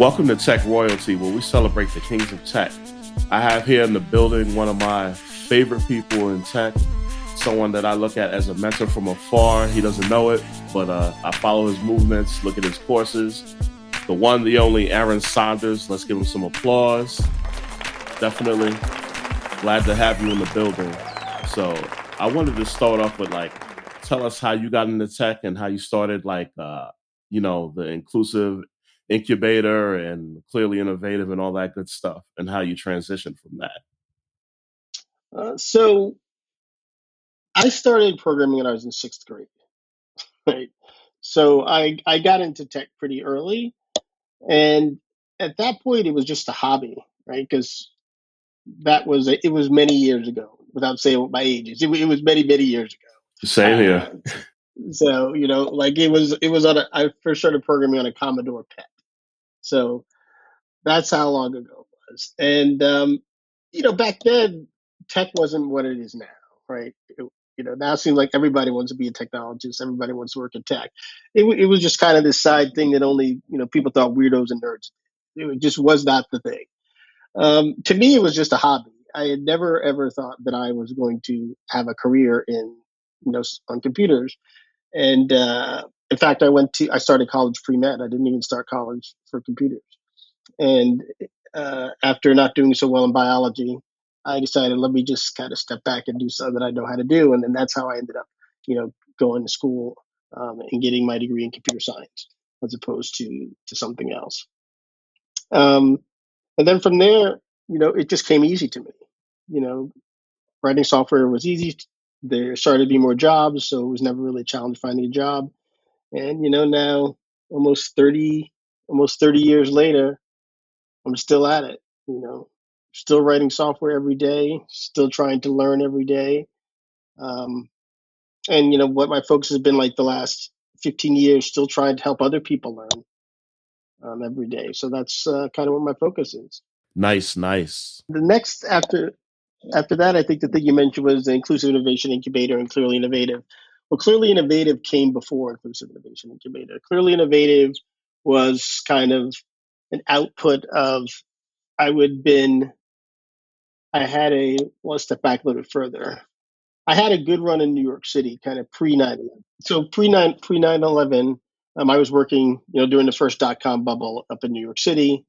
Welcome to Tech Royalty, where we celebrate the kings of tech. I have here in the building one of my favorite people in tech, someone that I look at as a mentor from afar. He doesn't know it, but uh, I follow his movements, look at his courses. The one, the only Aaron Saunders. Let's give him some applause. Definitely glad to have you in the building. So I wanted to start off with like, tell us how you got into tech and how you started, like, uh, you know, the inclusive incubator and clearly innovative and all that good stuff, and how you transitioned from that. Uh, so I started programming when I was in sixth grade, right? So I I got into tech pretty early, and at that point it was just a hobby, right? Because that was it was many years ago. Without saying what my age is, it, it was many many years ago. Same here. Uh, so you know, like it was it was on a. I first started programming on a Commodore PET. So that's how long ago it was. And um, you know, back then tech wasn't what it is now, right? It, you know, now it seems like everybody wants to be a technologist. Everybody wants to work in tech. It, it was just kind of this side thing that only you know people thought weirdos and nerds. It just was not the thing. Um, to me, it was just a hobby. I had never ever thought that I was going to have a career in you know on computers. And uh, in fact, I went to I started college pre med. I didn't even start college for computers. And uh, after not doing so well in biology, I decided let me just kind of step back and do something that I know how to do. And then that's how I ended up, you know, going to school um, and getting my degree in computer science as opposed to to something else. Um, and then from there, you know, it just came easy to me. You know, writing software was easy. There started to be more jobs, so it was never really a challenge finding a job. And you know, now almost thirty, almost thirty years later, I'm still at it. You know, still writing software every day, still trying to learn every day. Um, and you know what my focus has been like the last 15 years, still trying to help other people learn um, every day. So that's uh, kind of what my focus is. Nice, nice. The next after after that, I think the thing you mentioned was the Inclusive Innovation Incubator and Clearly Innovative. Well, Clearly Innovative came before Inclusive Innovation Incubator. Clearly Innovative was kind of an output of I would been I had a let's step back a little bit further. I had a good run in New York City, kind of pre 9 11. So pre 9 pre 9 11, um, I was working, you know, during the first dot com bubble up in New York City.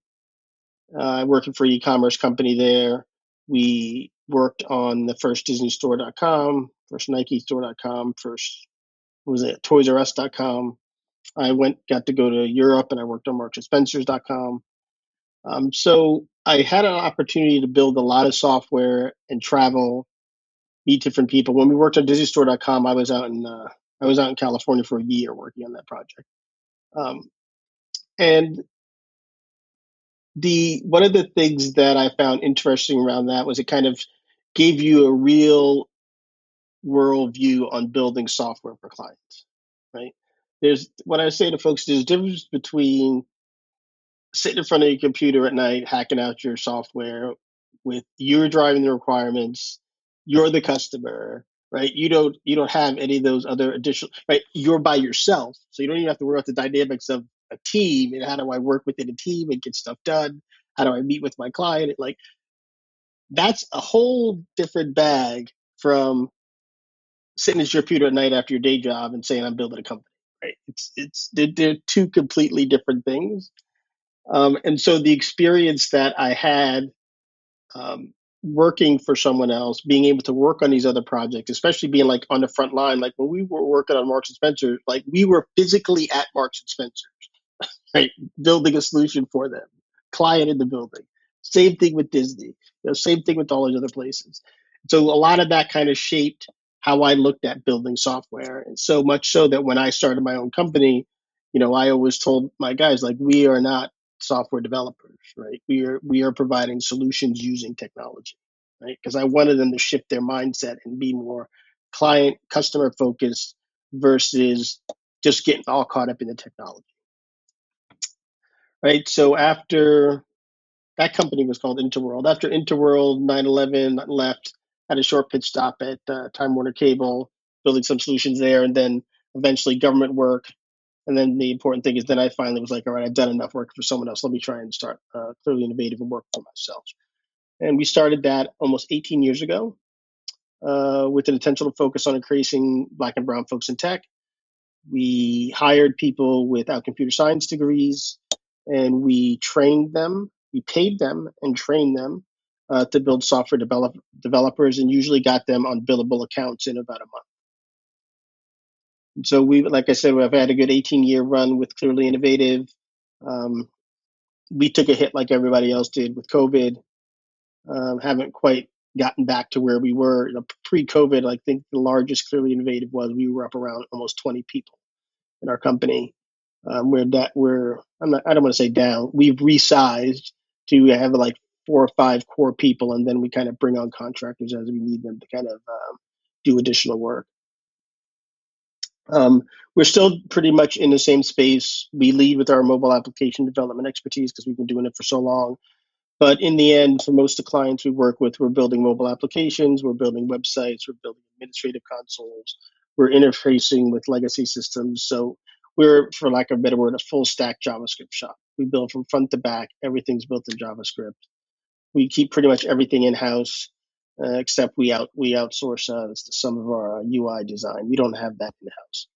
Uh, working for e-commerce company there. We worked on the first DisneyStore.com, first Nike Store.com, first was it Toys R Us.com. I went got to go to Europe and I worked on Marks and Spencers.com. Um, so I had an opportunity to build a lot of software and travel, meet different people. When we worked on DisneyStore.com, I was out in uh, I was out in California for a year working on that project. Um, and the one of the things that I found interesting around that was it kind of gave you a real world view on building software for clients, right? There's what I say to folks: there's a difference between sitting in front of your computer at night hacking out your software with you're driving the requirements, you're the customer, right? You don't you don't have any of those other additional right. You're by yourself, so you don't even have to worry about the dynamics of a team and how do I work within a team and get stuff done? How do I meet with my client? Like that's a whole different bag from sitting at your computer at night after your day job and saying I'm building a company. Right? It's it's they're, they're two completely different things. Um, and so the experience that I had um, working for someone else, being able to work on these other projects, especially being like on the front line, like when we were working on Marks and Spencer, like we were physically at Marks and Spencer, right, building a solution for them, client in the building. Same thing with Disney. You know, same thing with all these other places. So a lot of that kind of shaped how I looked at building software, and so much so that when I started my own company, you know, I always told my guys like we are not software developers, right? We are we are providing solutions using technology, right? Because I wanted them to shift their mindset and be more client customer focused versus just getting all caught up in the technology, right? So after that company was called Interworld. After Interworld, 9/11 left, had a short pitch stop at uh, Time Warner Cable, building some solutions there, and then eventually government work. And then the important thing is then I finally was like, all right, I've done enough work for someone else. Let me try and start uh, clearly innovative and work for myself. And we started that almost 18 years ago uh, with an intentional focus on increasing Black and Brown folks in tech. We hired people without computer science degrees and we trained them, we paid them and trained them uh, to build software develop, developers and usually got them on billable accounts in about a month. And so we, like I said, we've had a good 18 year run with Clearly Innovative. Um, we took a hit like everybody else did with COVID. Um, haven't quite gotten back to where we were pre-COVID. I think the largest Clearly Innovative was we were up around almost 20 people in our company. Um, we're that we're I'm not, I don't want to say down. We've resized to have like four or five core people, and then we kind of bring on contractors as we need them to kind of um, do additional work. Um, we're still pretty much in the same space. We lead with our mobile application development expertise because we've been doing it for so long. But in the end, for most of the clients we work with, we're building mobile applications, we're building websites, we're building administrative consoles, we're interfacing with legacy systems. So we're, for lack of a better word, a full stack JavaScript shop. We build from front to back, everything's built in JavaScript. We keep pretty much everything in house. Uh, except we out we outsource uh, some of our UI design. We don't have that in house.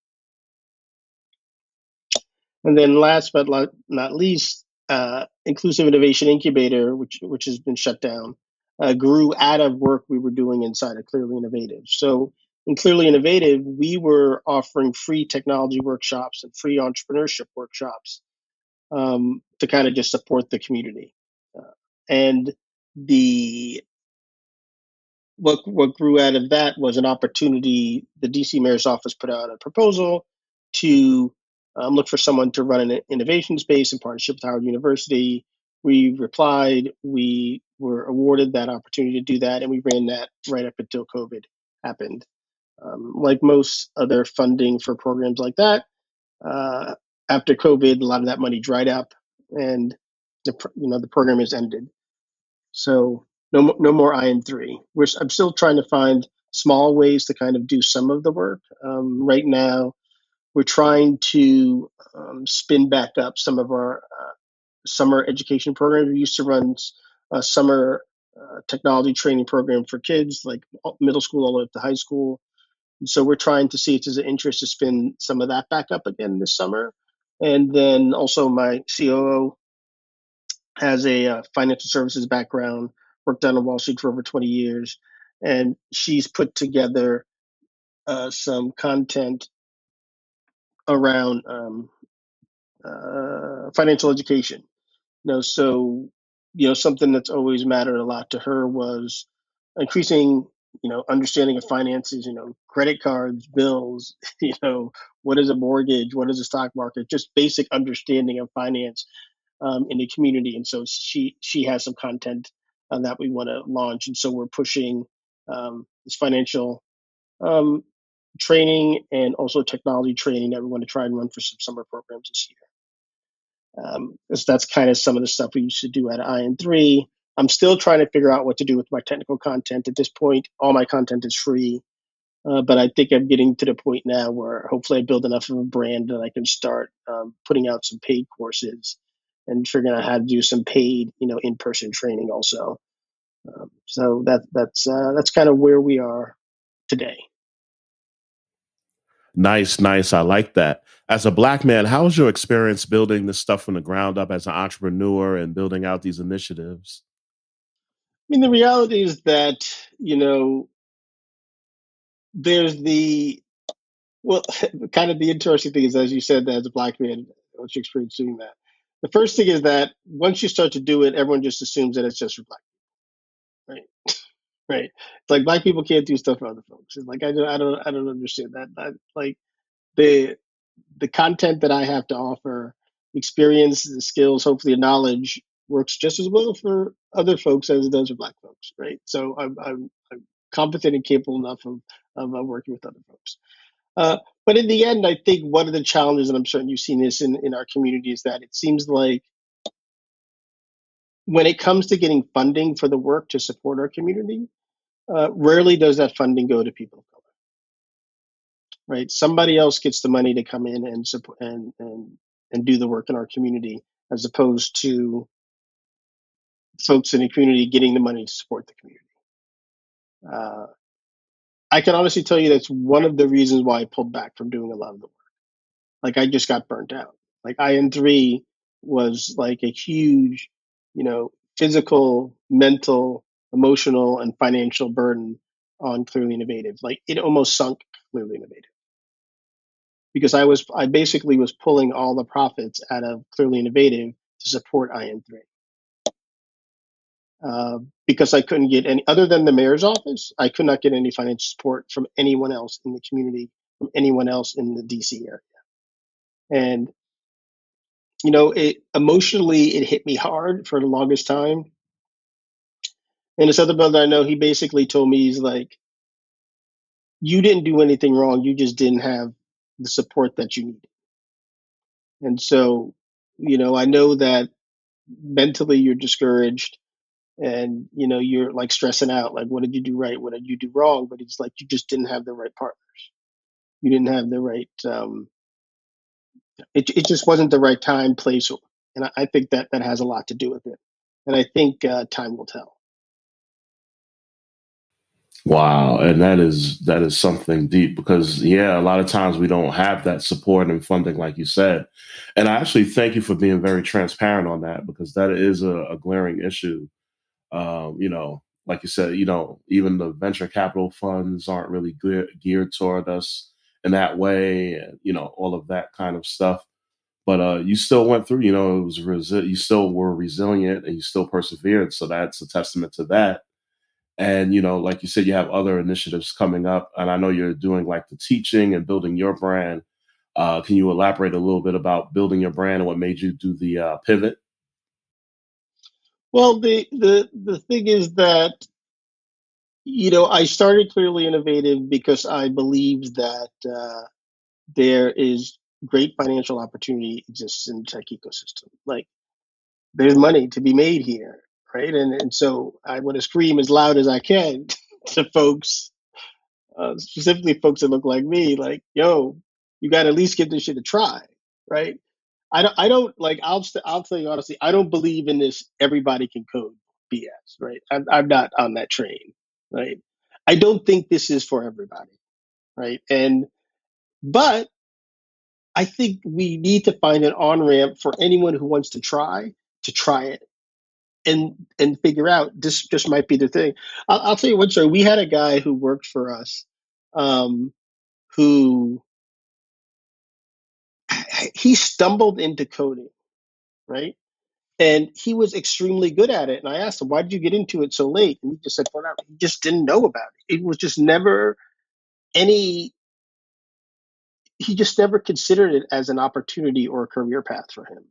And then last but not least, uh, Inclusive Innovation Incubator, which which has been shut down, uh, grew out of work we were doing inside of Clearly Innovative. So in Clearly Innovative, we were offering free technology workshops and free entrepreneurship workshops um, to kind of just support the community. Uh, and the what what grew out of that was an opportunity. The DC mayor's office put out a proposal to um, look for someone to run an innovation space in partnership with Howard University. We replied. We were awarded that opportunity to do that, and we ran that right up until COVID happened. Um, like most other funding for programs like that, uh, after COVID, a lot of that money dried up, and the you know the program has ended. So no no more IN three. We're I'm still trying to find small ways to kind of do some of the work. Um, right now, we're trying to um, spin back up some of our uh, summer education programs. We used to run a summer uh, technology training program for kids, like middle school all the way up to high school. And so we're trying to see if there's an interest to spin some of that back up again this summer. And then also my COO has a uh, financial services background, worked on Wall Street for over 20 years, and she's put together uh, some content around um, uh, financial education. You know, so you know something that's always mattered a lot to her was increasing you know understanding of finances. You know, credit cards, bills. You know, what is a mortgage? What is a stock market? Just basic understanding of finance um, in the community. And so she she has some content uh, that we want to launch, and so we're pushing um, this financial um, training and also technology training that we want to try and run for some summer programs this year. Um, so that's kind of some of the stuff we used to do at IN3. I'm still trying to figure out what to do with my technical content. At this point, all my content is free, uh, but I think I'm getting to the point now where hopefully I build enough of a brand that I can start um, putting out some paid courses and figuring out how to do some paid, you know, in-person training also. Um, so that that's uh, that's kind of where we are today. Nice, nice. I like that. As a black man, how was your experience building this stuff from the ground up as an entrepreneur and building out these initiatives? I mean, the reality is that, you know, there's the, well, kind of the interesting thing is, as you said, that as a black man, uh, what's your experience doing that? The first thing is that once you start to do it, everyone just assumes that it's just for black people, right? right? It's like black people can't do stuff for other folks. It's like I don't, I don't, I don't understand that. I, like the the content that I have to offer, experience, the skills, hopefully, knowledge works just as well for other folks as it does for black folks, right? So I'm, I'm, I'm competent and capable enough of, of uh, working with other folks. Uh, but in the end, I think one of the challenges, and I'm certain you've seen this in, in our community, is that it seems like when it comes to getting funding for the work to support our community, uh, rarely does that funding go to people of color. right? Somebody else gets the money to come in and support and and and do the work in our community, as opposed to folks in the community getting the money to support the community. Uh, I can honestly tell you that's one of the reasons why I pulled back from doing a lot of the work. Like I just got burnt out. Like IN three was like a huge, you know, physical, mental, emotional, and financial burden on Clearly Innovative. Like it almost sunk Clearly Innovative because I was I basically was pulling all the profits out of Clearly Innovative to support IN three. Uh, because I couldn't get any other than the mayor's office. I could not get any financial support from anyone else in the community, from anyone else in the DC area. And you know, it emotionally it hit me hard for the longest time. And this other brother I know, he basically told me he's like, "You didn't do anything wrong. You just didn't have the support that you needed." And so, you know, I know that mentally you're discouraged and you know you're like stressing out like what did you do right? What did you do wrong? But it's like you just didn't have the right partners. You didn't have the right um it, it just wasn't the right time place and I, I think that that has a lot to do with it. And i think uh, time will tell. Wow, and that is that is something deep because yeah, a lot of times we don't have that support and funding, like you said. And I actually thank you for being very transparent on that because that is a, a glaring issue um, you know, like you said, you know, even the venture capital funds aren't really ge- geared toward us in that way, and you know, all of that kind of stuff. But uh, you still went through. You know, it was resi- you still were resilient and you still persevered. So that's a testament to that. And you know, like you said, you have other initiatives coming up, and I know you're doing like the teaching and building your brand. Uh, can you elaborate a little bit about building your brand and what made you do the uh, pivot? Well the the the thing is that you know i started clearly innovative because i believe that uh, there is great financial opportunity exists in the tech ecosystem. Like there's money to be made here right? And and so i want to scream as loud as i can to folks uh, specifically folks that look like me like yo you got to at least give this shit a try right I don't, I don't like. I'll, I'll tell you honestly. I don't believe in this. Everybody can code BS, right? I'm, I'm not on that train, right? I don't think this is for everybody, right? And but I think we need to find an on ramp for anyone who wants to try to try it and and figure out this just might be the thing. I'll, I'll tell you what, story. We had a guy who worked for us, um, who he stumbled into coding, right? and he was extremely good at it. And I asked him, "Why did you get into it so late?" And he just said, "Well, he just didn't know about it. It was just never any. He just never considered it as an opportunity or a career path for him."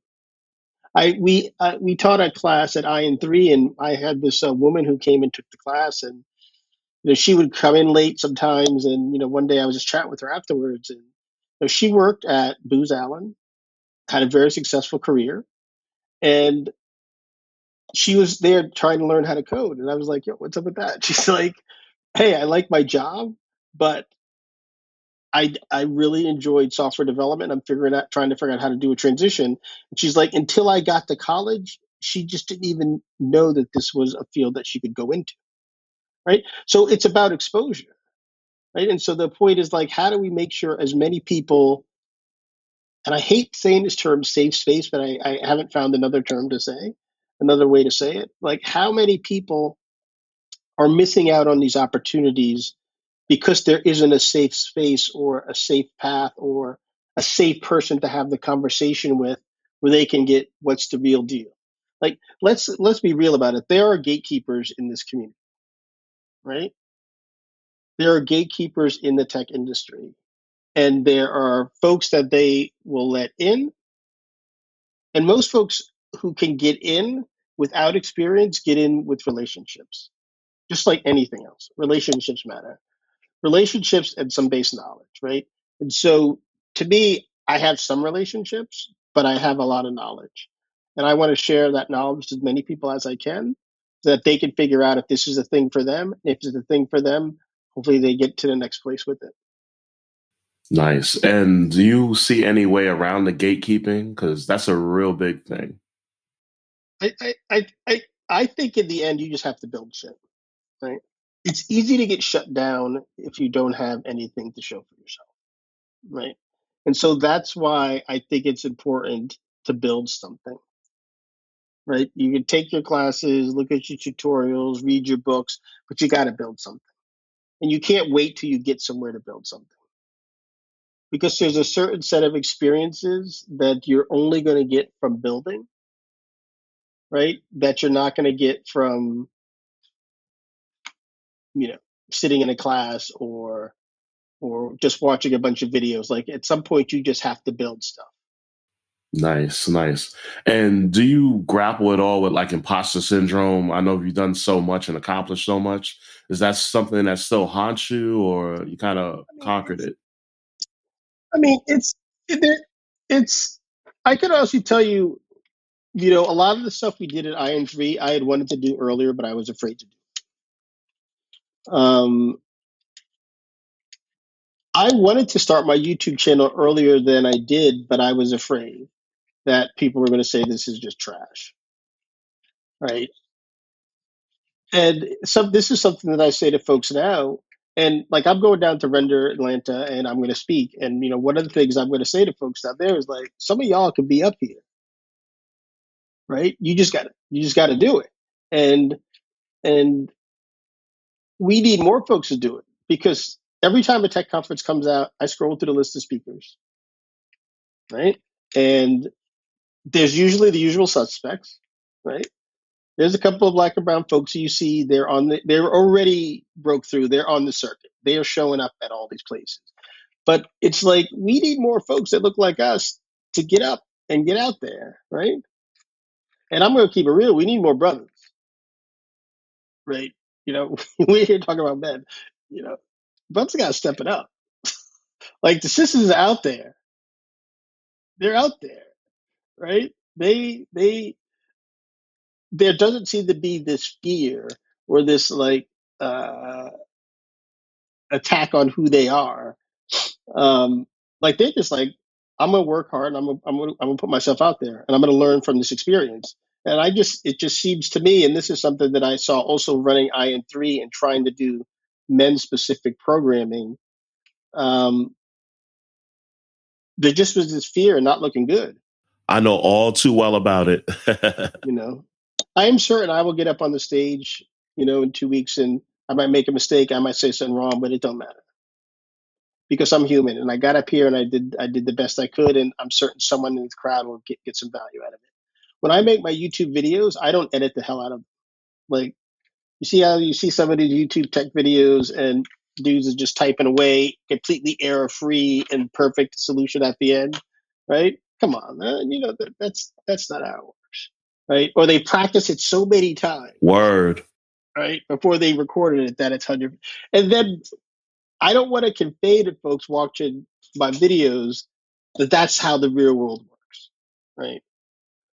I we uh, we taught a class at IN three, and I had this uh, woman who came and took the class, and you know she would come in late sometimes, and you know one day I was just chatting with her afterwards, and know, she worked at Booz Allen, had a very successful career, and she was there trying to learn how to code and i was like yo what's up with that? She's like hey i like my job but i i really enjoyed software development. I'm figuring out trying to figure out how to do a transition. And she's like until i got to college she just didn't even know that this was a field that she could go into. Right? So it's about exposure right and so the point is like how do we make sure as many people and i hate saying this term safe space but i, I haven't found another term to say another way to say it. Like, how many people are missing out on these opportunities because there isn't a safe space or a safe path or a safe person to have the conversation with where they can get what's the real deal? Like, let's let's be real about it. There are gatekeepers in this community, right? There are gatekeepers in the tech industry, and there are folks that they will let in, and most folks who can get in without experience get in with relationships just like anything else. Relationships matter. Relationships and some base knowledge right? And so to me i have some relationships but i have a lot of knowledge. And i want to share that knowledge to as many people as i can so that they can figure out if this is a thing for them if it's a thing for them hopefully they get to the next place with it Nice. And do you see any way around the gatekeeping? Because that's a real big thing. I, I, I, I think in the end, you just have to build shit, right? It's easy to get shut down if you don't have anything to show for yourself, right? And so that's why I think it's important to build something, right? You can take your classes, look at your tutorials, read your books, but you got to build something. And you can't wait till you get somewhere to build something. Because there's a certain set of experiences that you're only going to get from building right? That you're not going to get from, you know, sitting in a class or or just watching a bunch of videos. Like at some point, you just have to build stuff. Nice, nice. And do you grapple at all with like imposter syndrome? I know you've done so much and accomplished so much. Is that something that still haunts you, or you kind of I mean, conquered it? I mean, it's it, it's. I could also tell you you know, a lot of the stuff we did at IN3, I had wanted to do earlier, but I was afraid to do. Um, I wanted to start my YouTube channel earlier than I did, but I was afraid that people are going to say this is just trash. Right. And some this is something that I say to folks now. And like I'm going down to Render Atlanta and I'm going to speak. And you know, one of the things I'm going to say to folks out there is like, some of y'all could be up here right? You just got to you just got to do it, and and we need more folks to do it because every time a tech conference comes out, I scroll through the list of speakers, right? And there's usually the usual suspects, right? There's a couple of black and brown folks you see. They're on the. They're already broke through. They're on the circuit. They are showing up at all these places. But it's like we need more folks that look like us to get up and get out there, right? And I'm going to keep it real. We need more brothers, right? You know, we're here talking about men. You know, brothers got to step it up. like the sisters are out there. They're out there, right? They they there doesn't seem to be this fear or this like uh attack on who they are. Um, like they're just like, I'm gonna work hard. And I'm gonna, I'm gonna, I'm gonna put myself out there, and I'm gonna learn from this experience. And I just, it just seems to me, and this is something that I saw also running IN3 and trying to do men specific programming. Um, there just was this fear and not looking good. I know all too well about it. you know, I am certain I will get up on the stage, you know, in two weeks and I might make a mistake. I might say something wrong, but it don't matter because I'm human and I got up here and I did I did the best I could and I'm certain someone in the crowd will get, get some value out of it. When I make my YouTube videos, I don't edit the hell out of them. Like you see how you see some of these YouTube tech videos and dudes are just typing away completely error free and perfect solution at the end, right? Come on, man. You know that, that's that's not how it works, right? Or they practice it so many times. Word. Right before they recorded it that it's hundred, and then I don't want to convey to folks watching my videos that that's how the real world works, right?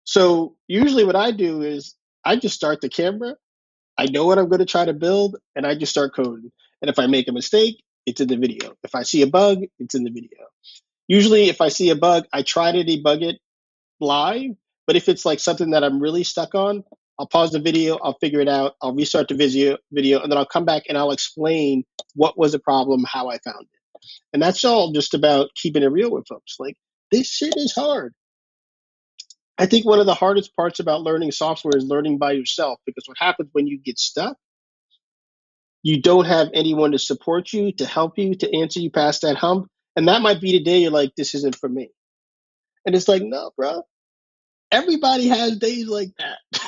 So usually what I do is I just start the camera. I know what I'm going to try to build, and I just start coding. And if I make a mistake, it's in the video. If I see a bug, it's in the video. Usually, if I see a bug, I try to debug it live. But if it's like something that I'm really stuck on, I'll pause the video, I'll figure it out, I'll restart the video, video, and then I'll come back and I'll explain what was the problem, how I found it. And that's all just about keeping it real with folks. Like this shit is hard. I think one of the hardest parts about learning software is learning by yourself because what happens when you get stuck, you don't have anyone to support you, to help you, to answer you past that hump. And that might be the day you're like, this isn't for me. And it's like, no, bro. Everybody has days like that.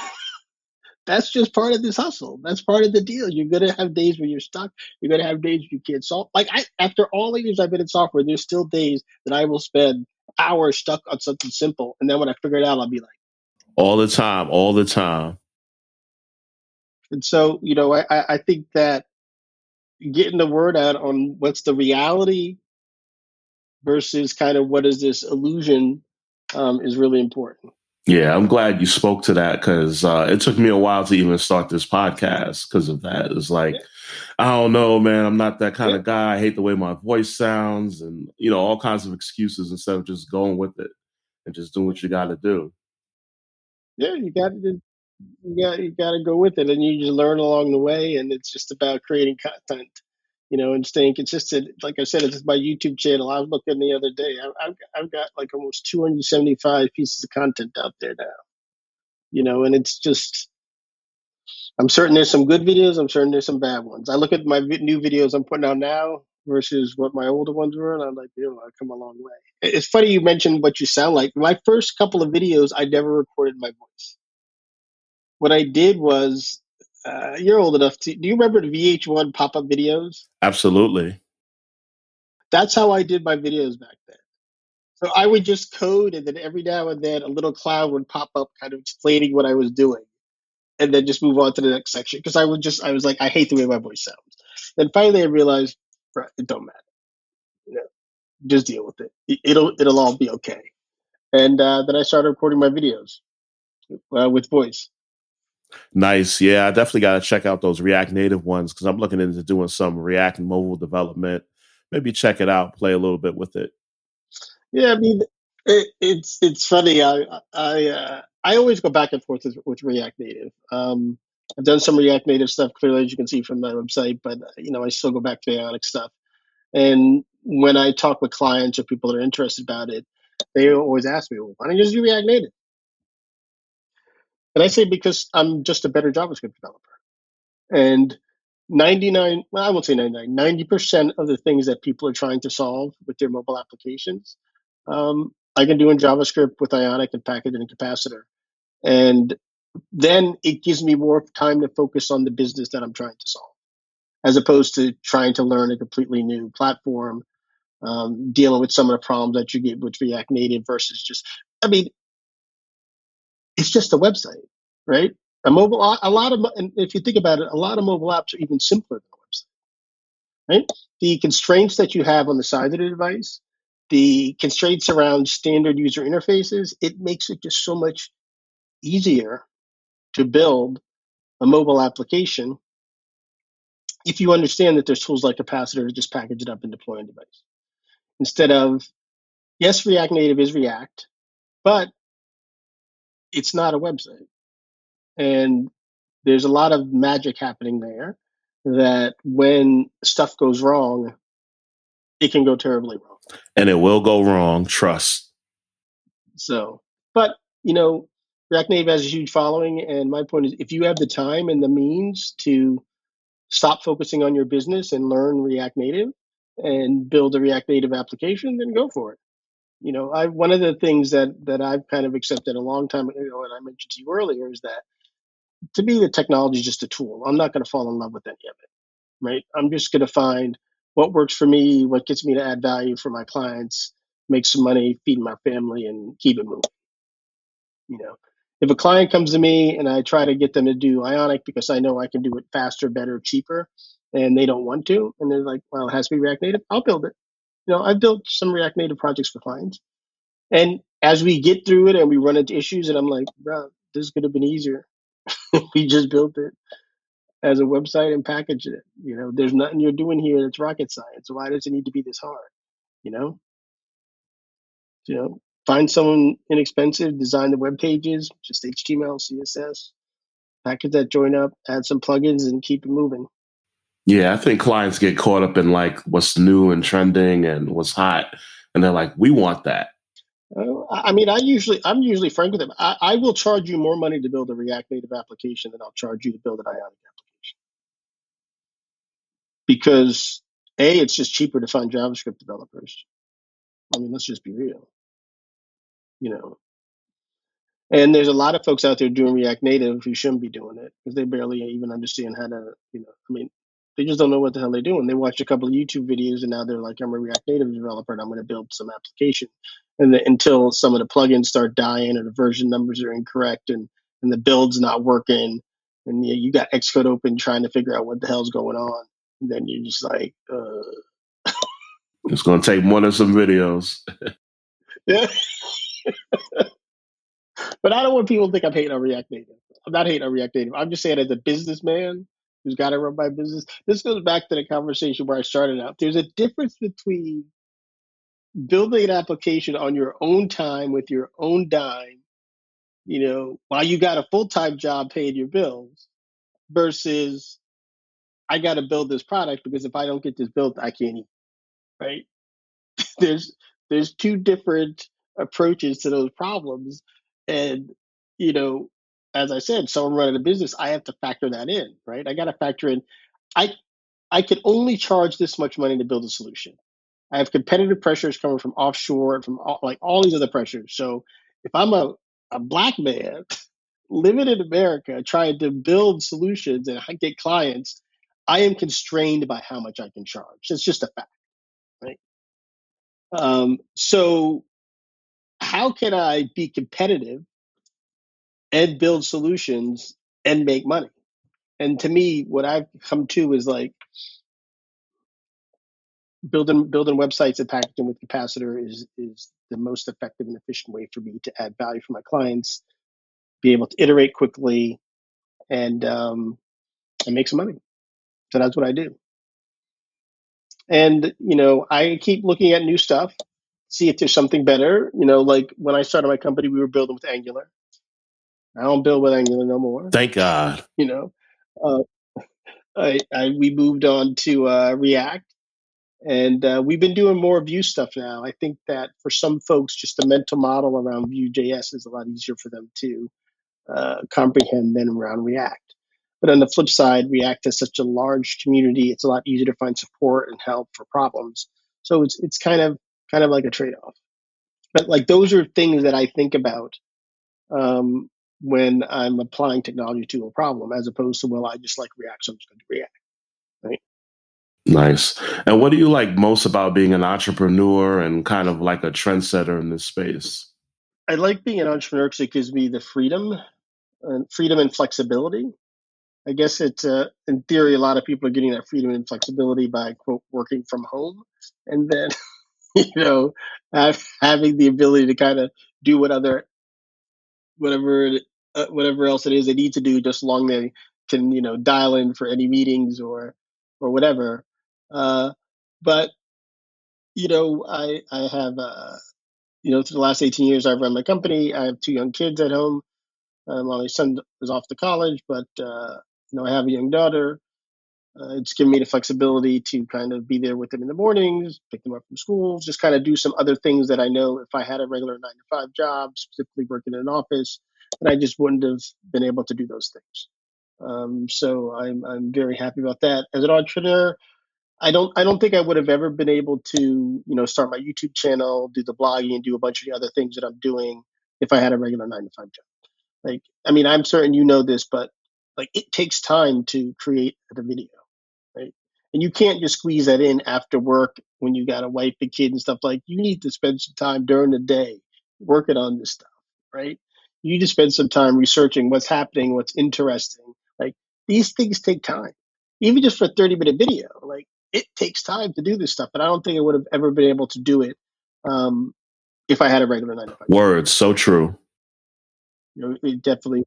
That's just part of this hustle. That's part of the deal. You're gonna have days where you're stuck. You're gonna have days you can't solve. Like I, after all the years I've been in software, there's still days that I will spend hours stuck on something simple. And then when I figure it out, I'll be like, all the time, all the time. And so, you know, I, I think that getting the word out on what's the reality versus kind of what is this illusion um, is really important. Yeah, I'm glad you spoke to that because uh, it took me a while to even start this podcast because of that. It's like, yeah. I don't know, man. I'm not that kind yeah. of guy. I hate the way my voice sounds, and you know, all kinds of excuses instead of just going with it and just doing what you got to do. Yeah, you got to you got you got to go with it, and you just learn along the way. And it's just about creating content, you know, and staying consistent. Like I said, it's my YouTube channel. I was looking the other day. I've I've got like almost 275 pieces of content out there now, you know, and it's just. I'm certain there's some good videos. I'm certain there's some bad ones. I look at my new videos I'm putting out now versus what my older ones were, and I'm like, yo, I've come a long way. It's funny you mentioned what you sound like. My first couple of videos, I never recorded my voice what I did was, uh, you're old enough to. Do you remember the VH1 pop up videos? Absolutely. That's how I did my videos back then. So I would just code, and then every now and then a little cloud would pop up, kind of explaining what I was doing, and then just move on to the next section. Because I would just, I was like, I hate the way my voice sounds. Then finally, I realized, it don't matter. You know, just deal with it. It'll, it'll all be okay. And uh, then I started recording my videos uh, with voice. Nice. Yeah, I definitely got to check out those React Native ones because I'm looking into doing some React mobile development. Maybe check it out, play a little bit with it. Yeah, I mean, it, it's it's funny. I I uh, I always go back and forth with, with React Native. Um, I've done some React Native stuff, clearly, as you can see from my website, but you know, I still go back to the Ionic stuff. And when I talk with clients or people that are interested about it, they always ask me, "Well, why don't you just do React Native?" And I say because I'm just a better JavaScript developer. And 99, well, I won't say 99, 90% of the things that people are trying to solve with their mobile applications, um, I can do in JavaScript with Ionic and package and capacitor. And then it gives me more time to focus on the business that I'm trying to solve, as opposed to trying to learn a completely new platform, um, dealing with some of the problems that you get with React Native versus just, I mean, it's just a website, right? A mobile, a lot of, and if you think about it, a lot of mobile apps are even simpler than a website, right? The constraints that you have on the side of the device, the constraints around standard user interfaces, it makes it just so much easier to build a mobile application if you understand that there's tools like Capacitor to just package it up and deploy on device. Instead of, yes, React Native is React, but it's not a website. And there's a lot of magic happening there that when stuff goes wrong, it can go terribly wrong. And it will go wrong, trust. So, but, you know, React Native has a huge following. And my point is if you have the time and the means to stop focusing on your business and learn React Native and build a React Native application, then go for it you know, I one of the things that that I've kind of accepted a long time ago, and I mentioned to you earlier, is that to me the technology is just a tool. I'm not going to fall in love with any of it, right? I'm just going to find what works for me, what gets me to add value for my clients, make some money, feed my family, and keep it moving. You know, if a client comes to me and I try to get them to do Ionic because I know I can do it faster, better, cheaper, and they don't want to, and they're like, "Well, it has to be React Native," I'll build it you know, I've built some React Native projects for clients. And as we get through it and we run into issues, and I'm like, bro, this could have been easier. we just built it as a website and packaged it. You know, there's nothing you're doing here that's rocket science. Why does it need to be this hard? You know? You know, find someone inexpensive, design the web pages, just HTML, CSS, package that join up, add some plugins, and keep it moving. Yeah, I think clients get caught up in like what's new and trending and what's hot, and they're like, "We want that." Uh, I mean, I usually I'm usually frank with them. I, I, will charge you more money to build a React Native application than I'll charge you to build an Ionic application because a it's just cheaper to find JavaScript developers. I mean, let's just be real. You know, and there's a lot of folks out there doing React Native who shouldn't be doing it because they barely even understand how to. You know, I mean, they just don't know what the hell they're doing. They watched a couple of YouTube videos and now they're like, I'm a React Native developer and I'm going to build some application. And the, until some of the plugins start dying or the version numbers are incorrect and, and the build's not working and you, you got Xcode open trying to figure out what the hell's going on. And then you're just like, uh. it's going to take more than some videos. yeah. but I don't want people to think I'm hating on React Native. I'm not hating on React Native. I'm just saying as a businessman, who's got to run my business. This goes back to the conversation where I started out. There's a difference between building an application on your own time with your own dime, you know, while you got a full time job paying your bills, versus I got to build this product because if I don't get this built, I can't eat. Right? there's there's two different approaches to those problems, and you know, as I said, someone running a business, I have to factor that in. Right? I got to factor in. I I can only charge this much money to build a solution. I have competitive pressures coming from offshore, from all, like all these other pressures. So if I'm a, a black man living in America trying to build solutions and get clients, I am constrained by how much I can charge. It's just a fact, right? Um, so how can I be competitive and build solutions and make money? And to me, what I've come to is like building building websites and packaging with Capacitor is is the most effective and efficient way for me to add value for my clients, be able to iterate quickly, and um, and make some money. So that's what I do. And you know, I keep looking at new stuff, see if there's something better. You know, like when I started my company, we were building with Angular. I don't build with Angular no more. Thank God. You know, uh, I, I we moved on to uh, React and uh, we've been doing more Vue stuff now. I think that for some folks, just the mental model around Vue.js is a lot easier for them to uh, comprehend than around React. But on the flip side, React has such a large community; it's a lot easier to find support and help for problems. So it's it's kind of kind of like a trade off. But like those are things that I think about um, when I'm applying technology to a problem, as opposed to well, I just like React, so I'm just going to React. Right. Nice. And what do you like most about being an entrepreneur and kind of like a trendsetter in this space? I like being an entrepreneur because it gives me the freedom, and freedom and flexibility. I guess it's uh, in theory, a lot of people are getting that freedom and flexibility by quote working from home, and then you know have, having the ability to kind of do what other whatever uh, whatever else it is they need to do, just long they can you know dial in for any meetings or or whatever. Uh, but you know, I I have uh, you know through the last eighteen years I've run my company. I have two young kids at home. Uh, my son is off to college, but uh, you know I have a young daughter. Uh, it's given me the flexibility to kind of be there with them in the mornings, pick them up from school, just kind of do some other things that I know if I had a regular nine to five job, specifically working in an office, and I just wouldn't have been able to do those things. Um, so I'm I'm very happy about that. As an entrepreneur, I don't I don't think I would have ever been able to, you know, start my YouTube channel, do the blogging and do a bunch of the other things that I'm doing if I had a regular nine to five job. Like I mean, I'm certain you know this, but like it takes time to create a video? And you can't just squeeze that in after work when you got a wife and kid and stuff like you need to spend some time during the day working on this stuff, right? You need to spend some time researching what's happening, what's interesting. Like these things take time. Even just for a 30 minute video, like it takes time to do this stuff, but I don't think I would have ever been able to do it um, if I had a regular nine to five. Words, so true. You know, it definitely.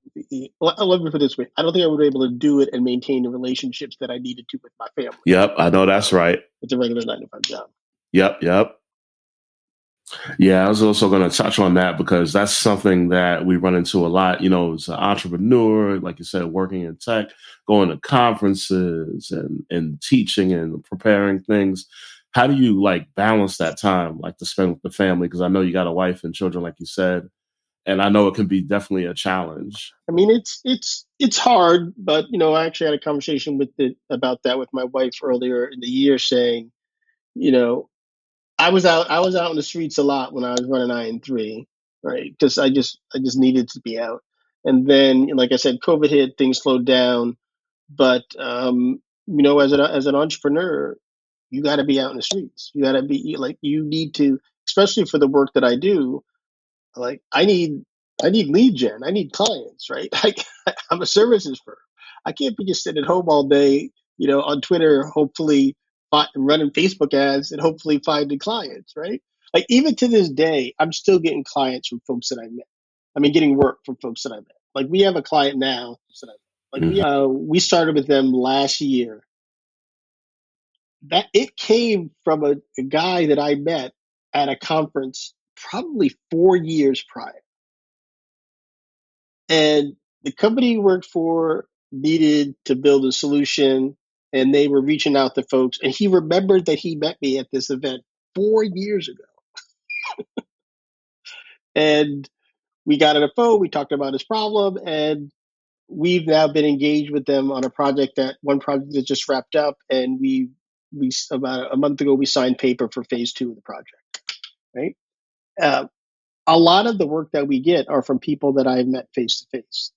Let me put this way: I don't think I would be able to do it and maintain the relationships that I needed to with my family. Yep, I know that's right. It's a regular nine to five job. Yep, yep. Yeah, I was also going to touch on that because that's something that we run into a lot. You know, as an entrepreneur, like you said, working in tech, going to conferences and, and teaching and preparing things. How do you like balance that time, like to spend with the family? Because I know you got a wife and children, like you said, and I know it can be definitely a challenge. I mean, it's it's it's hard, but you know, I actually had a conversation with it about that with my wife earlier in the year, saying, you know, I was out. I was out in the streets a lot when I was running IN three, right? Because I just I just needed to be out. And then, like I said, COVID hit, things slowed down. But um, you know, as an as an entrepreneur, you got to be out in the streets. You got to be like you need to, especially for the work that I do. Like I need I need lead gen. I need clients, right? Like I'm a services firm. I can't be just sitting at home all day, you know, on Twitter, hopefully running Facebook ads and hopefully finding clients, right? Like even to this day, I'm still getting clients from folks that I met. I mean, getting work from folks that I met. Like we have a client now. That, like we, uh, we started with them last year. That it came from a, a guy that I met at a conference probably four years prior, and the company he worked for needed to build a solution, and they were reaching out to folks, and he remembered that he met me at this event four years ago, and we got on the phone, we talked about his problem, and we've now been engaged with them on a project that one project that just wrapped up, and we we about a month ago we signed paper for phase two of the project. Right, uh, a lot of the work that we get are from people that I've met face to face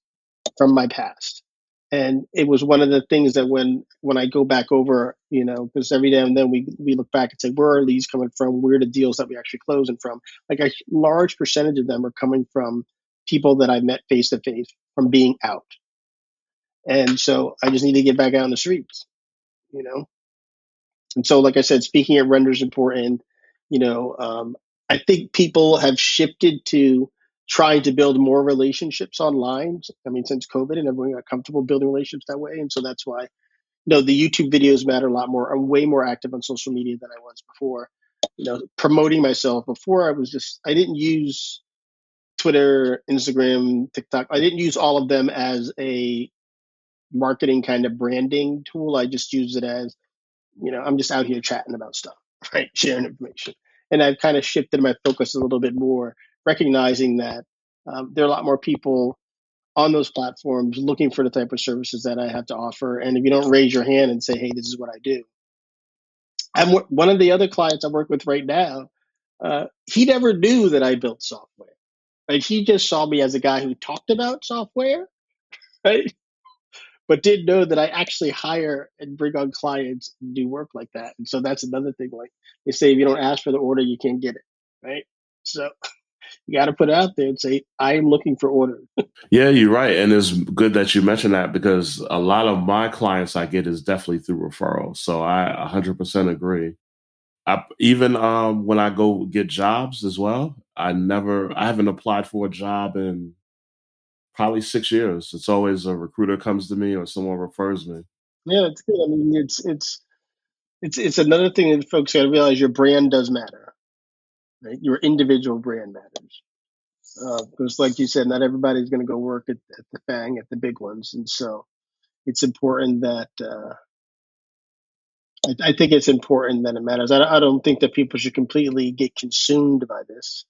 from my past, and it was one of the things that when when I go back over, you know, because every now and then we we look back and say where are these coming from? Where are the deals that we actually closing from? Like a large percentage of them are coming from people that I met face to face from being out and so I just need to get back out in the streets, you know? And so, like I said, speaking at renders important. You know, um, I think people have shifted to trying to build more relationships online. I mean, since COVID and everyone got comfortable building relationships that way. And so that's why, you know, the YouTube videos matter a lot more. I'm way more active on social media than I was before. You know, promoting myself. Before I was just, I didn't use Twitter, Instagram, TikTok. I didn't use all of them as a marketing kind of branding tool. I just use it as, you know, I'm just out here chatting about stuff, right? Sharing information. And I've kind of shifted my focus a little bit more, recognizing that um, there are a lot more people on those platforms looking for the type of services that I have to offer. And if you don't raise your hand and say, hey, this is what I do. I'm one of the other clients I work with right now. Uh, he never knew that I built software. Right? He just saw me as a guy who talked about software, right? But did know that I actually hire and bring on clients and do work like that. And so that's another thing. Like they say, if you don't ask for the order, you can't get it. Right. So you got to put it out there and say, I am looking for order. yeah, you're right. And it's good that you mentioned that because a lot of my clients I get is definitely through referrals. So I 100% agree. I, even um, when I go get jobs as well, I never, I haven't applied for a job in probably six years. It's always a recruiter comes to me or someone refers me. Yeah, it's good. I mean, it's it's it's it's another thing that folks got to realize. Your brand does matter, right? Your individual brand matters. Uh, because, like you said, not everybody's going to go work at, at the FANG at the big ones, and so it's important that uh, I, I, think it's important that it matters. I, I, don't think that people should completely get consumed by this.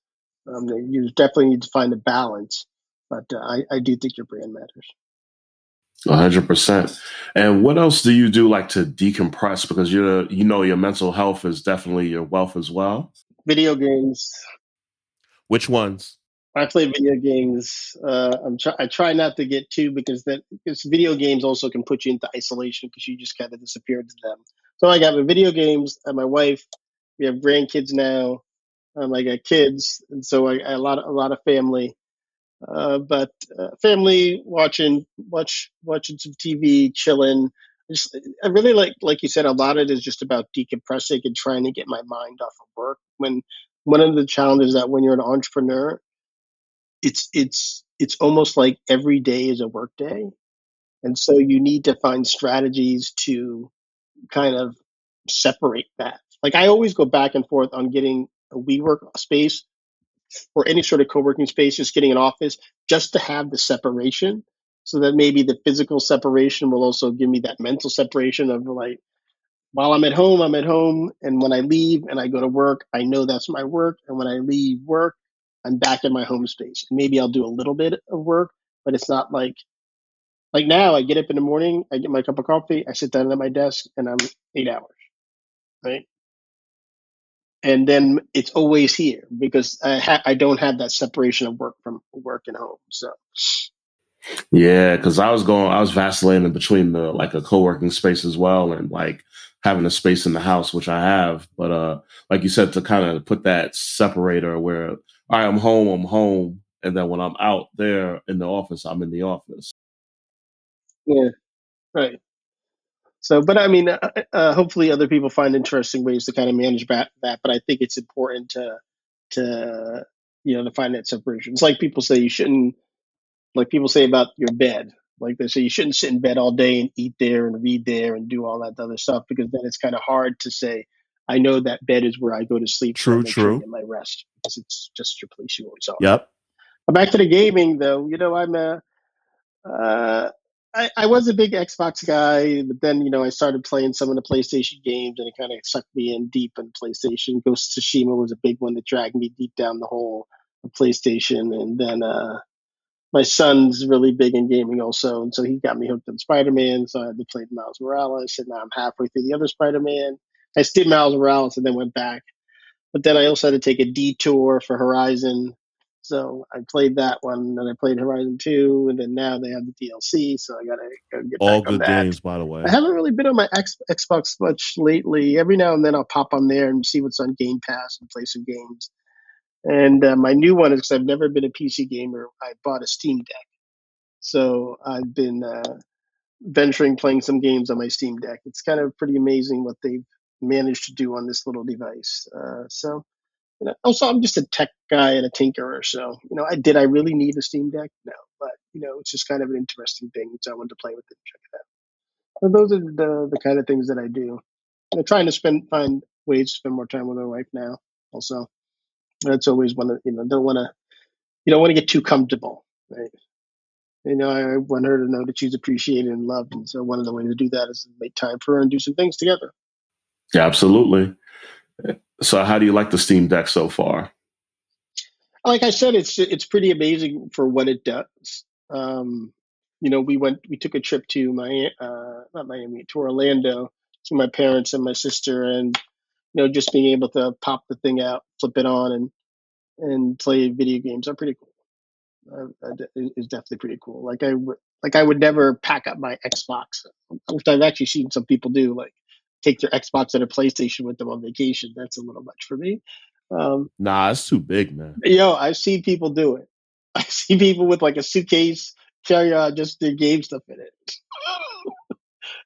Um, you definitely need to find a balance but uh, I, I do think your brand matters. hundred percent. And what else do you do like to decompress? Because you're, you know, your mental health is definitely your wealth as well. Video games. Which ones? I play video games. Uh, I'm try- I try not to get too because that because video games also can put you into isolation because you just kind of disappear to them. So I got my video games and my wife. We have grandkids now. Um, I got kids, and so I, I a lot of, a lot of family. Uh, but uh, family watching, watch watching some TV, chilling. Just, I really like, like you said, a lot of it is just about decompressing and trying to get my mind off of work. When one of the challenges that when you're an entrepreneur, it's it's it's almost like every day is a work day, and so you need to find strategies to kind of separate that. Like I always go back and forth on getting a WeWork space or any sort of co-working space, just getting an office just to have the separation so that maybe the physical separation will also give me that mental separation of like while I'm at home, I'm at home. And when I leave and I go to work, I know that's my work. And when I leave work, I'm back in my home space. And maybe I'll do a little bit of work, but it's not like like now I get up in the morning, I get my cup of coffee, I sit down at my desk and I'm eight hours. Right and then it's always here because I ha- I don't have that separation of work from work and home. So yeah, because I was going, I was vacillating between the like a co working space as well, and like having a space in the house, which I have. But uh, like you said, to kind of put that separator where all right, I'm home, I'm home, and then when I'm out there in the office, I'm in the office. Yeah, right. So, but I mean, uh, uh, hopefully, other people find interesting ways to kind of manage that. That, but I think it's important to to you know to find that separation. It's like people say you shouldn't, like people say about your bed. Like they say, you shouldn't sit in bed all day and eat there and read there and do all that other stuff because then it's kind of hard to say, I know that bed is where I go to sleep. True, true. Sure my rest because it's just your place you always are. Yep. But back to the gaming though, you know, I'm a, uh, I, I was a big Xbox guy, but then you know I started playing some of the PlayStation games, and it kind of sucked me in deep in PlayStation. Ghost of Tsushima was a big one that dragged me deep down the hole of PlayStation, and then uh, my son's really big in gaming also, and so he got me hooked on Spider Man. So I had to play Miles Morales, and now I'm halfway through the other Spider Man. I did Miles Morales and then went back, but then I also had to take a detour for Horizon so I played that one, and I played Horizon Two, and then now they have the DLC. So I gotta, gotta get all back on good games, by the way. I haven't really been on my X, Xbox much lately. Every now and then I'll pop on there and see what's on Game Pass and play some games. And uh, my new one is because I've never been a PC gamer. I bought a Steam Deck, so I've been uh, venturing playing some games on my Steam Deck. It's kind of pretty amazing what they've managed to do on this little device. Uh, so know, oh, also, I'm just a tech guy and a tinkerer. So, you know, I did I really need a Steam Deck? No, but you know, it's just kind of an interesting thing. So I wanted to play with it and check it out. So those are the the kind of things that I do. Know, trying to spend find ways to spend more time with my wife now. Also, that's always one of you know don't want to you don't want to get too comfortable, right? You know, I want her to know that she's appreciated and loved, and so one of the ways to do that is to make time for her and do some things together. Yeah, absolutely. So, how do you like the Steam Deck so far? Like I said, it's it's pretty amazing for what it does. Um, you know, we went, we took a trip to my, uh, not Miami, to Orlando to my parents and my sister, and you know, just being able to pop the thing out, flip it on, and and play video games are pretty cool. Uh, uh definitely pretty cool. Like I like I would never pack up my Xbox, which I've actually seen some people do. Like take their Xbox and a PlayStation with them on vacation. That's a little much for me. Um, nah, it's too big, man. Yo, I've seen people do it. I see people with like a suitcase carry on just their game stuff in it.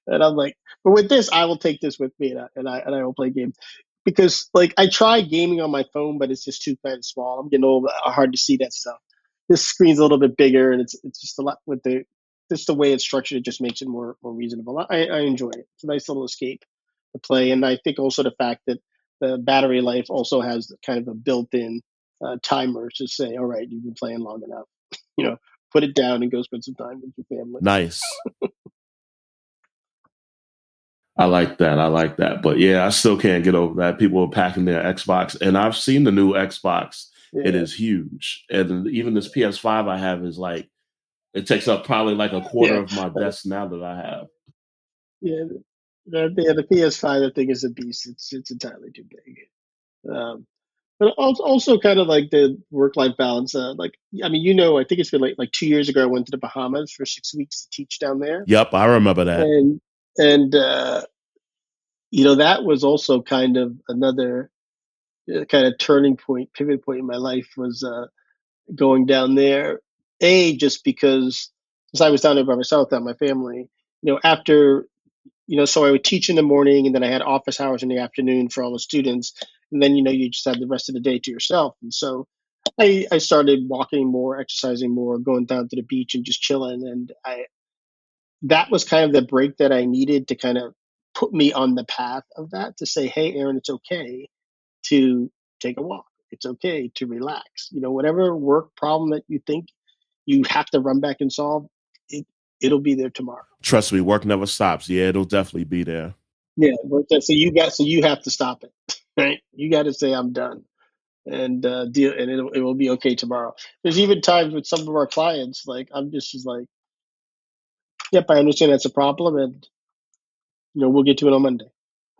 and I'm like, but with this, I will take this with me and I, and I, and I will play games because like I try gaming on my phone, but it's just too kind of small. I'm getting old, hard to see that stuff. This screen's a little bit bigger, and it's it's just a lot with the just the way it's structured. It just makes it more more reasonable. I, I enjoy it. It's a nice little escape play. And I think also the fact that the battery life also has kind of a built-in uh, timer to say, all right, you've been playing long enough. You know, put it down and go spend some time with your family. Nice. I like that. I like that. But yeah, I still can't get over that. People are packing their Xbox, and I've seen the new Xbox. Yeah. It is huge, and even this PS5 I have is like it takes up probably like a quarter yeah. of my desk now that I have. Yeah, the, yeah, the PS5 I think is a beast. It's it's entirely too big. Um, but also, also kind of like the work life balance. Uh, like I mean, you know, I think it's been like like two years ago. I went to the Bahamas for six weeks to teach down there. Yep, I remember that. And and uh, you know that was also kind of another uh, kind of turning point, pivot point in my life was uh, going down there. A just because since I was down there by myself without my family, you know, after you know, so I would teach in the morning and then I had office hours in the afternoon for all the students. And then, you know, you just had the rest of the day to yourself. And so I, I started walking more, exercising more, going down to the beach and just chilling. And I, that was kind of the break that I needed to kind of put me on the path of that to say, Hey, Aaron, it's okay to take a walk. It's okay to relax. You know, whatever work problem that you think you have to run back and solve, it'll be there tomorrow. Trust me, work never stops. Yeah, it'll definitely be there. Yeah, so you got so you have to stop it, right? You got to say I'm done, and uh, deal, and it it will be okay tomorrow. There's even times with some of our clients, like I'm just, just like, yep, I understand that's a problem, and you know we'll get to it on Monday.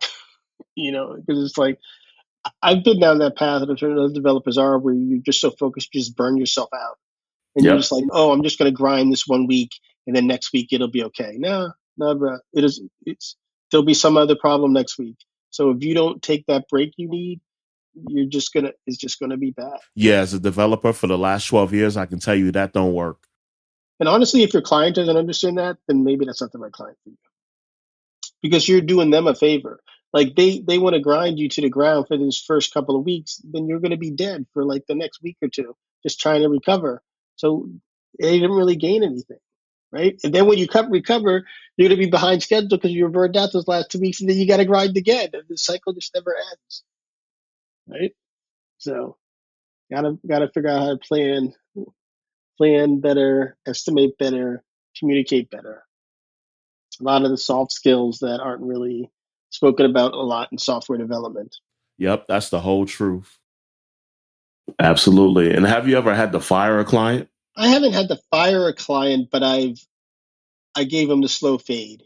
you know, because it's like I've been down that path, and I'm sure other developers are, where you're just so focused, you just burn yourself out, and yep. you're just like, oh, I'm just going to grind this one week, and then next week it'll be okay. No, no, bro. It is. It's there'll be some other problem next week. So if you don't take that break you need, you're just gonna. It's just gonna be bad. Yeah, as a developer for the last twelve years, I can tell you that don't work. And honestly, if your client doesn't understand that, then maybe that's not the right client for you. Because you're doing them a favor. Like they they want to grind you to the ground for this first couple of weeks, then you're going to be dead for like the next week or two, just trying to recover. So they didn't really gain anything right? And then when you come recover, you're going to be behind schedule because you were burned out those last two weeks, and then you got to grind again, and the cycle just never ends, right? So, gotta gotta figure out how to plan plan better, estimate better, communicate better. A lot of the soft skills that aren't really spoken about a lot in software development. Yep, that's the whole truth. Absolutely. And have you ever had to fire a client? I haven't had to fire a client, but I've I gave him the slow fade.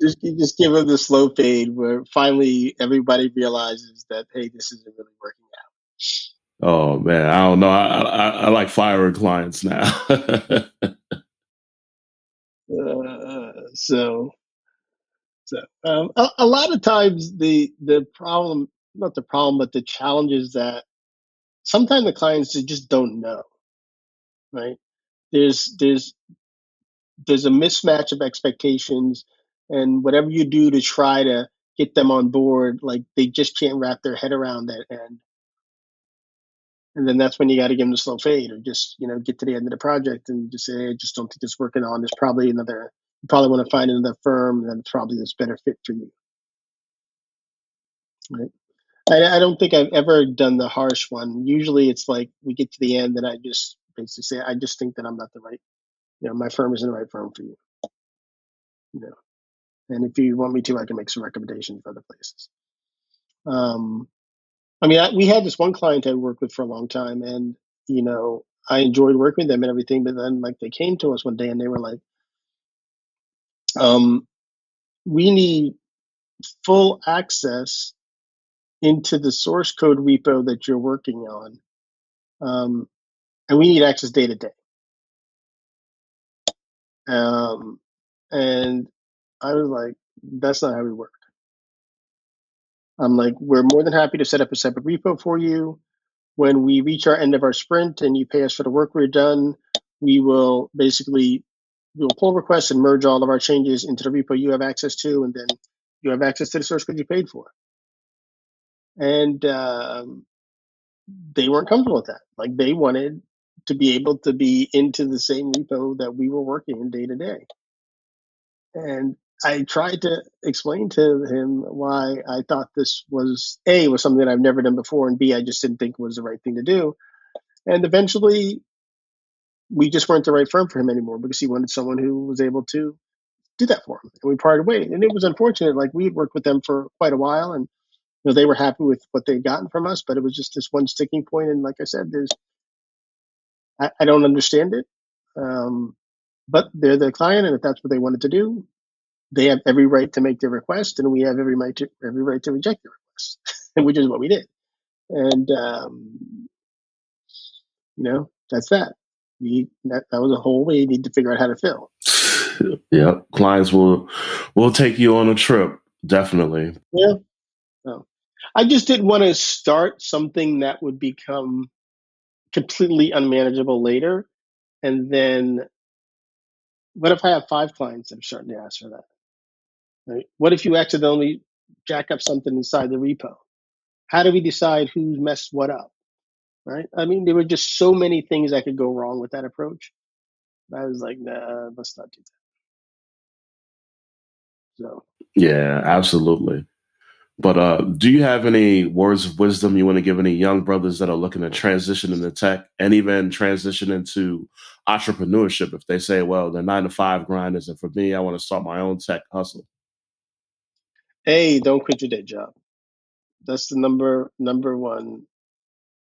just just give him the slow fade where finally everybody realizes that hey, this isn't really working out. Oh man, I don't know. I I, I like firing clients now. uh, so so um, a, a, lot of times the the problem, not the problem, but the challenge is that sometimes the clients just don't know, right? There's there's there's a mismatch of expectations, and whatever you do to try to get them on board, like they just can't wrap their head around that and and then that's when you got to give them the slow fade, or just you know get to the end of the project and just say, I just don't think it's working on. There's probably another. You probably want to find another firm that's probably this better fit for you. Right. I, I don't think I've ever done the harsh one. Usually, it's like we get to the end, and I just basically say, I just think that I'm not the right. You know, my firm isn't the right firm for you. You know, and if you want me to, I can make some recommendations for other places. Um, I mean, I, we had this one client I worked with for a long time, and you know, I enjoyed working with them and everything. But then, like, they came to us one day and they were like, um, "We need full access into the source code repo that you're working on, um, and we need access day to day." Um, and I was like, "That's not how we work." I'm like, we're more than happy to set up a separate repo for you. When we reach our end of our sprint and you pay us for the work we're done, we will basically do a pull request and merge all of our changes into the repo you have access to, and then you have access to the source code you paid for. And um, they weren't comfortable with that. Like they wanted to be able to be into the same repo that we were working in day to day. And I tried to explain to him why I thought this was A, was something that I've never done before, and B, I just didn't think was the right thing to do. And eventually, we just weren't the right firm for him anymore because he wanted someone who was able to do that for him. And we parted ways. And it was unfortunate. Like we had worked with them for quite a while and you know, they were happy with what they'd gotten from us, but it was just this one sticking point. And like I said, there's, I, I don't understand it. Um, but they're the client, and if that's what they wanted to do, they have every right to make their request, and we have every right to every right to reject their request, which is what we did. And um, you know, that's that. We that, that was a hole we need to figure out how to fill. Yeah, clients will will take you on a trip, definitely. Yeah. I just didn't want to start something that would become completely unmanageable later. And then what if I have five clients that are starting to ask for that? Right? What if you accidentally jack up something inside the repo? How do we decide who's messed what up? Right? I mean, there were just so many things that could go wrong with that approach. I was like, nah, let's not do that. So yeah, absolutely. But uh, do you have any words of wisdom you want to give any young brothers that are looking to transition into tech and even transition into entrepreneurship? If they say, well, the nine to five grind isn't for me, I want to start my own tech hustle. Hey, don't quit your day job. That's the number number one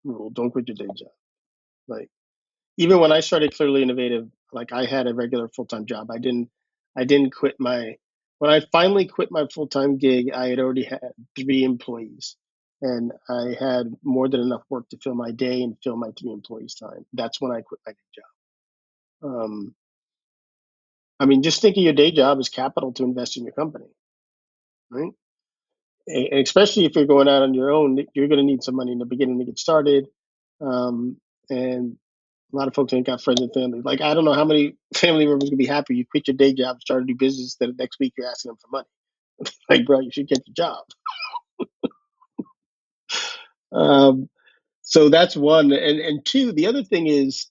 rule. Don't quit your day job. Like even when I started Clearly Innovative, like I had a regular full time job. I didn't I didn't quit my when I finally quit my full time gig, I had already had three employees. And I had more than enough work to fill my day and fill my three employees' time. That's when I quit my day job. Um, I mean, just think of your day job as capital to invest in your company right? And especially if you're going out on your own, you're going to need some money in the beginning to get started. Um, and a lot of folks ain't got friends and family. Like I don't know how many family members gonna be happy you quit your day job, and start a new business, that next week you're asking them for money. like, bro, you should get the job. um, So that's one, and and two. The other thing is,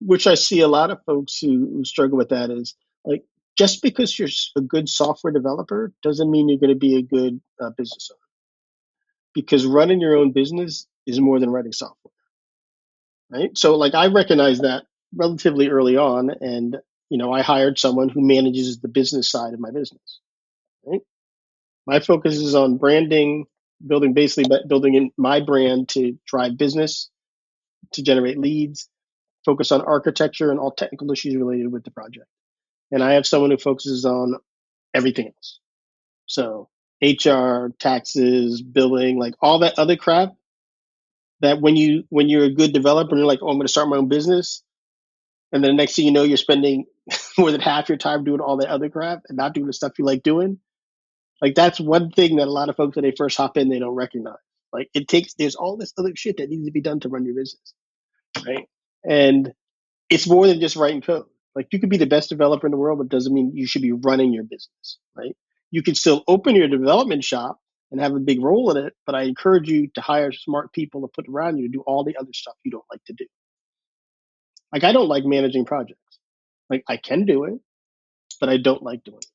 which I see a lot of folks who, who struggle with that is like just because you're a good software developer doesn't mean you're going to be a good uh, business owner. Because running your own business is more than writing software, right? So like I recognize that relatively early on, and you know I hired someone who manages the business side of my business. Right? My focus is on branding, building basically building in my brand to drive business, to generate leads, focus on architecture and all technical issues related with the project. And I have someone who focuses on everything else. So HR, taxes, billing, like all that other crap that when you when you're a good developer and you're like, oh, I'm gonna start my own business, and then the next thing you know, you're spending more than half your time doing all that other crap and not doing the stuff you like doing. Like that's one thing that a lot of folks when they first hop in, they don't recognize. Like it takes there's all this other shit that needs to be done to run your business. Right. And it's more than just writing code. Like you could be the best developer in the world, but doesn't mean you should be running your business, right? You can still open your development shop and have a big role in it, but I encourage you to hire smart people to put around you to do all the other stuff you don't like to do. Like I don't like managing projects. Like I can do it, but I don't like doing it.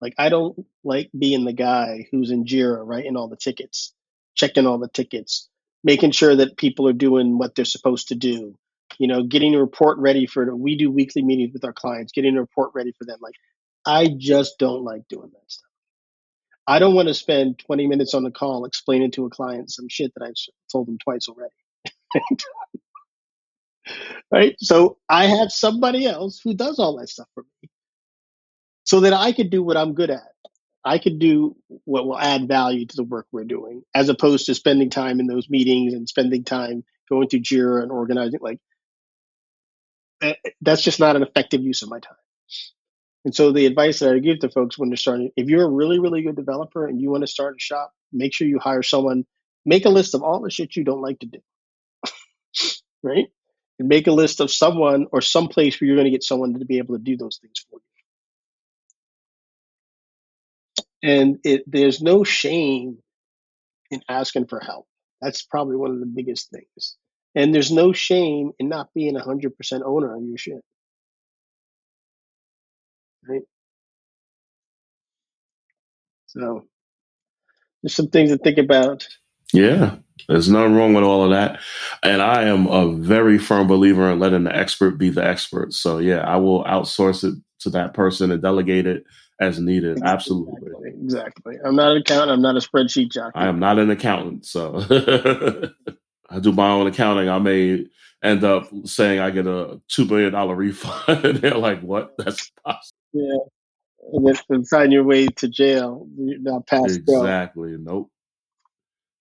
Like I don't like being the guy who's in Jira writing all the tickets, checking all the tickets, making sure that people are doing what they're supposed to do, you know, getting a report ready for we do weekly meetings with our clients, getting a report ready for them. Like, I just don't like doing that stuff. I don't want to spend 20 minutes on the call explaining to a client some shit that I've told them twice already. right? So I have somebody else who does all that stuff for me so that I could do what I'm good at. I could do what will add value to the work we're doing, as opposed to spending time in those meetings and spending time going through Jira and organizing. Like, Eh, that's just not an effective use of my time. And so the advice that I give to folks when they're starting, if you're a really, really good developer and you want to start a shop, make sure you hire someone, make a list of all the shit you don't like to do. right? And make a list of someone or some place where you're going to get someone to be able to do those things for you. And it, there's no shame in asking for help. That's probably one of the biggest things. And there's no shame in not being 100% owner of your shit. Right? So there's some things to think about. Yeah, there's nothing wrong with all of that. And I am a very firm believer in letting the expert be the expert. So yeah, I will outsource it to that person and delegate it as needed. Exactly, Absolutely. Exactly. I'm not an accountant. I'm not a spreadsheet jockey. I am not an accountant. So I do my own accounting. I may end up saying I get a two million dollar refund, and they're like, "What? That's possible." Yeah, and then find your way to jail. You're not past exactly. Nope.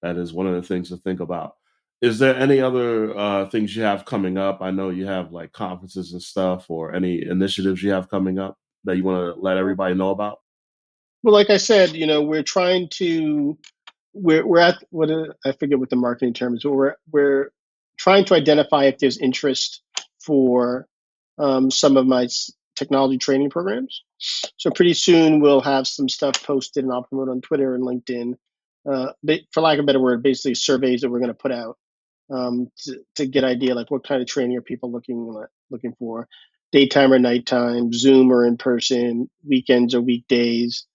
That is one of the things to think about. Is there any other uh, things you have coming up? I know you have like conferences and stuff, or any initiatives you have coming up that you want to let everybody know about. Well, like I said, you know, we're trying to we're we're at what I forget what the marketing term is, but we're we're trying to identify if there's interest for um, some of my technology training programs. So pretty soon we'll have some stuff posted and I'll promote on Twitter and LinkedIn. Uh, for lack of a better word, basically surveys that we're going to put out um, to, to get idea like what kind of training are people looking looking for, daytime or nighttime, Zoom or in person, weekends or weekdays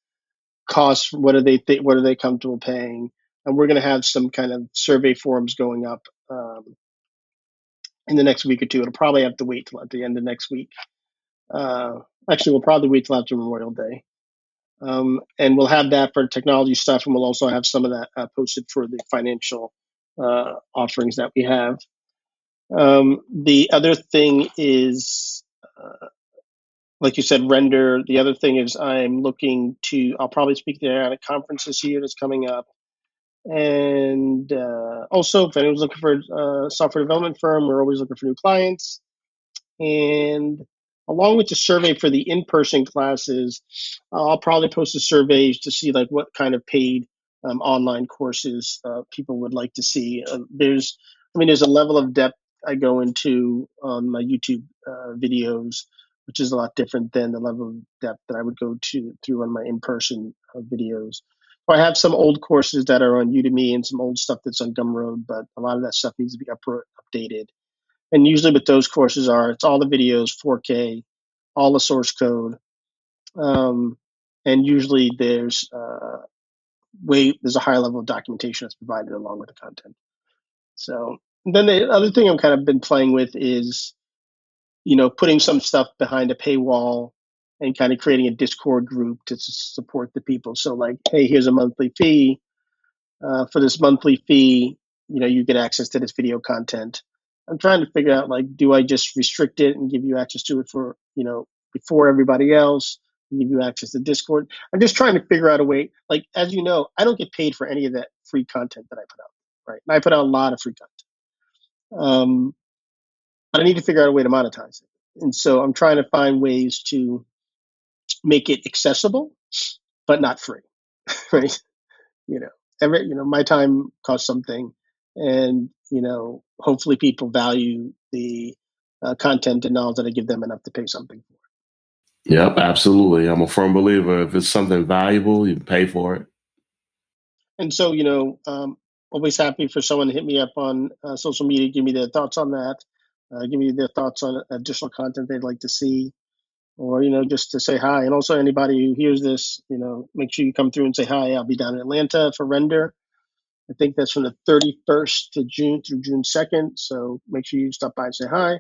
costs what are they th- what are they comfortable paying and we're going to have some kind of survey forms going up um, in the next week or two it'll probably have to wait till at the end of next week uh, actually we'll probably wait till after memorial day um, and we'll have that for technology stuff and we'll also have some of that uh, posted for the financial uh, offerings that we have um, the other thing is uh, like you said, render. The other thing is I'm looking to. I'll probably speak there at a conference this year that's coming up, and uh, also if anyone's looking for a software development firm, we're always looking for new clients. And along with the survey for the in-person classes, I'll probably post the surveys to see like what kind of paid um, online courses uh, people would like to see. Uh, there's, I mean, there's a level of depth I go into on my YouTube uh, videos which is a lot different than the level of depth that I would go to through on my in-person uh, videos. I have some old courses that are on Udemy and some old stuff that's on Gumroad, but a lot of that stuff needs to be up, updated. And usually, what those courses, are it's all the videos, 4K, all the source code, um, and usually there's uh, way there's a higher level of documentation that's provided along with the content. So then the other thing I've kind of been playing with is, you know, putting some stuff behind a paywall and kind of creating a Discord group to support the people. So like, hey, here's a monthly fee. Uh, for this monthly fee, you know, you get access to this video content. I'm trying to figure out like, do I just restrict it and give you access to it for, you know, before everybody else? Give you access to Discord. I'm just trying to figure out a way. Like, as you know, I don't get paid for any of that free content that I put out, right? And I put out a lot of free content. Um, but I need to figure out a way to monetize it. And so I'm trying to find ways to make it accessible, but not free, right? You know, every you know, my time costs something, and you know, hopefully people value the uh, content and knowledge that I give them enough to pay something for. Yep, absolutely. I'm a firm believer. If it's something valuable, you pay for it. And so, you know, um, always happy for someone to hit me up on uh, social media, give me their thoughts on that, uh, give me their thoughts on additional content they'd like to see or you know just to say hi and also anybody who hears this you know make sure you come through and say hi i'll be down in atlanta for render i think that's from the 31st to june through june 2nd so make sure you stop by and say hi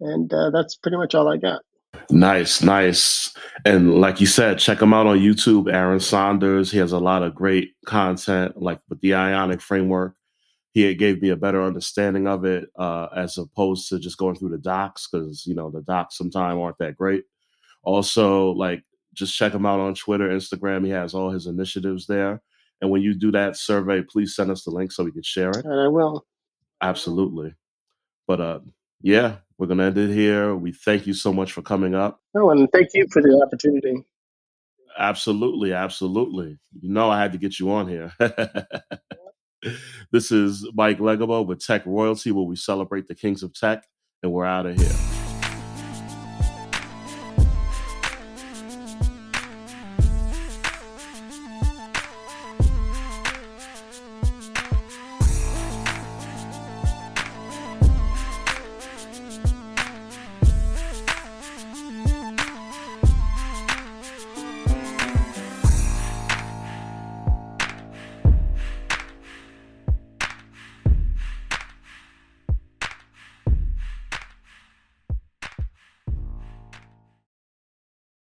and uh, that's pretty much all i got nice nice and like you said check him out on youtube aaron saunders he has a lot of great content like with the ionic framework he gave me a better understanding of it uh, as opposed to just going through the docs because you know the docs sometimes aren't that great. Also, like just check him out on Twitter, Instagram. He has all his initiatives there. And when you do that survey, please send us the link so we can share it. And I will. Absolutely. But uh, yeah, we're gonna end it here. We thank you so much for coming up. Oh, and thank you for the opportunity. Absolutely, absolutely. You know I had to get you on here. this is Mike Legabo with Tech Royalty, where we celebrate the kings of tech, and we're out of here.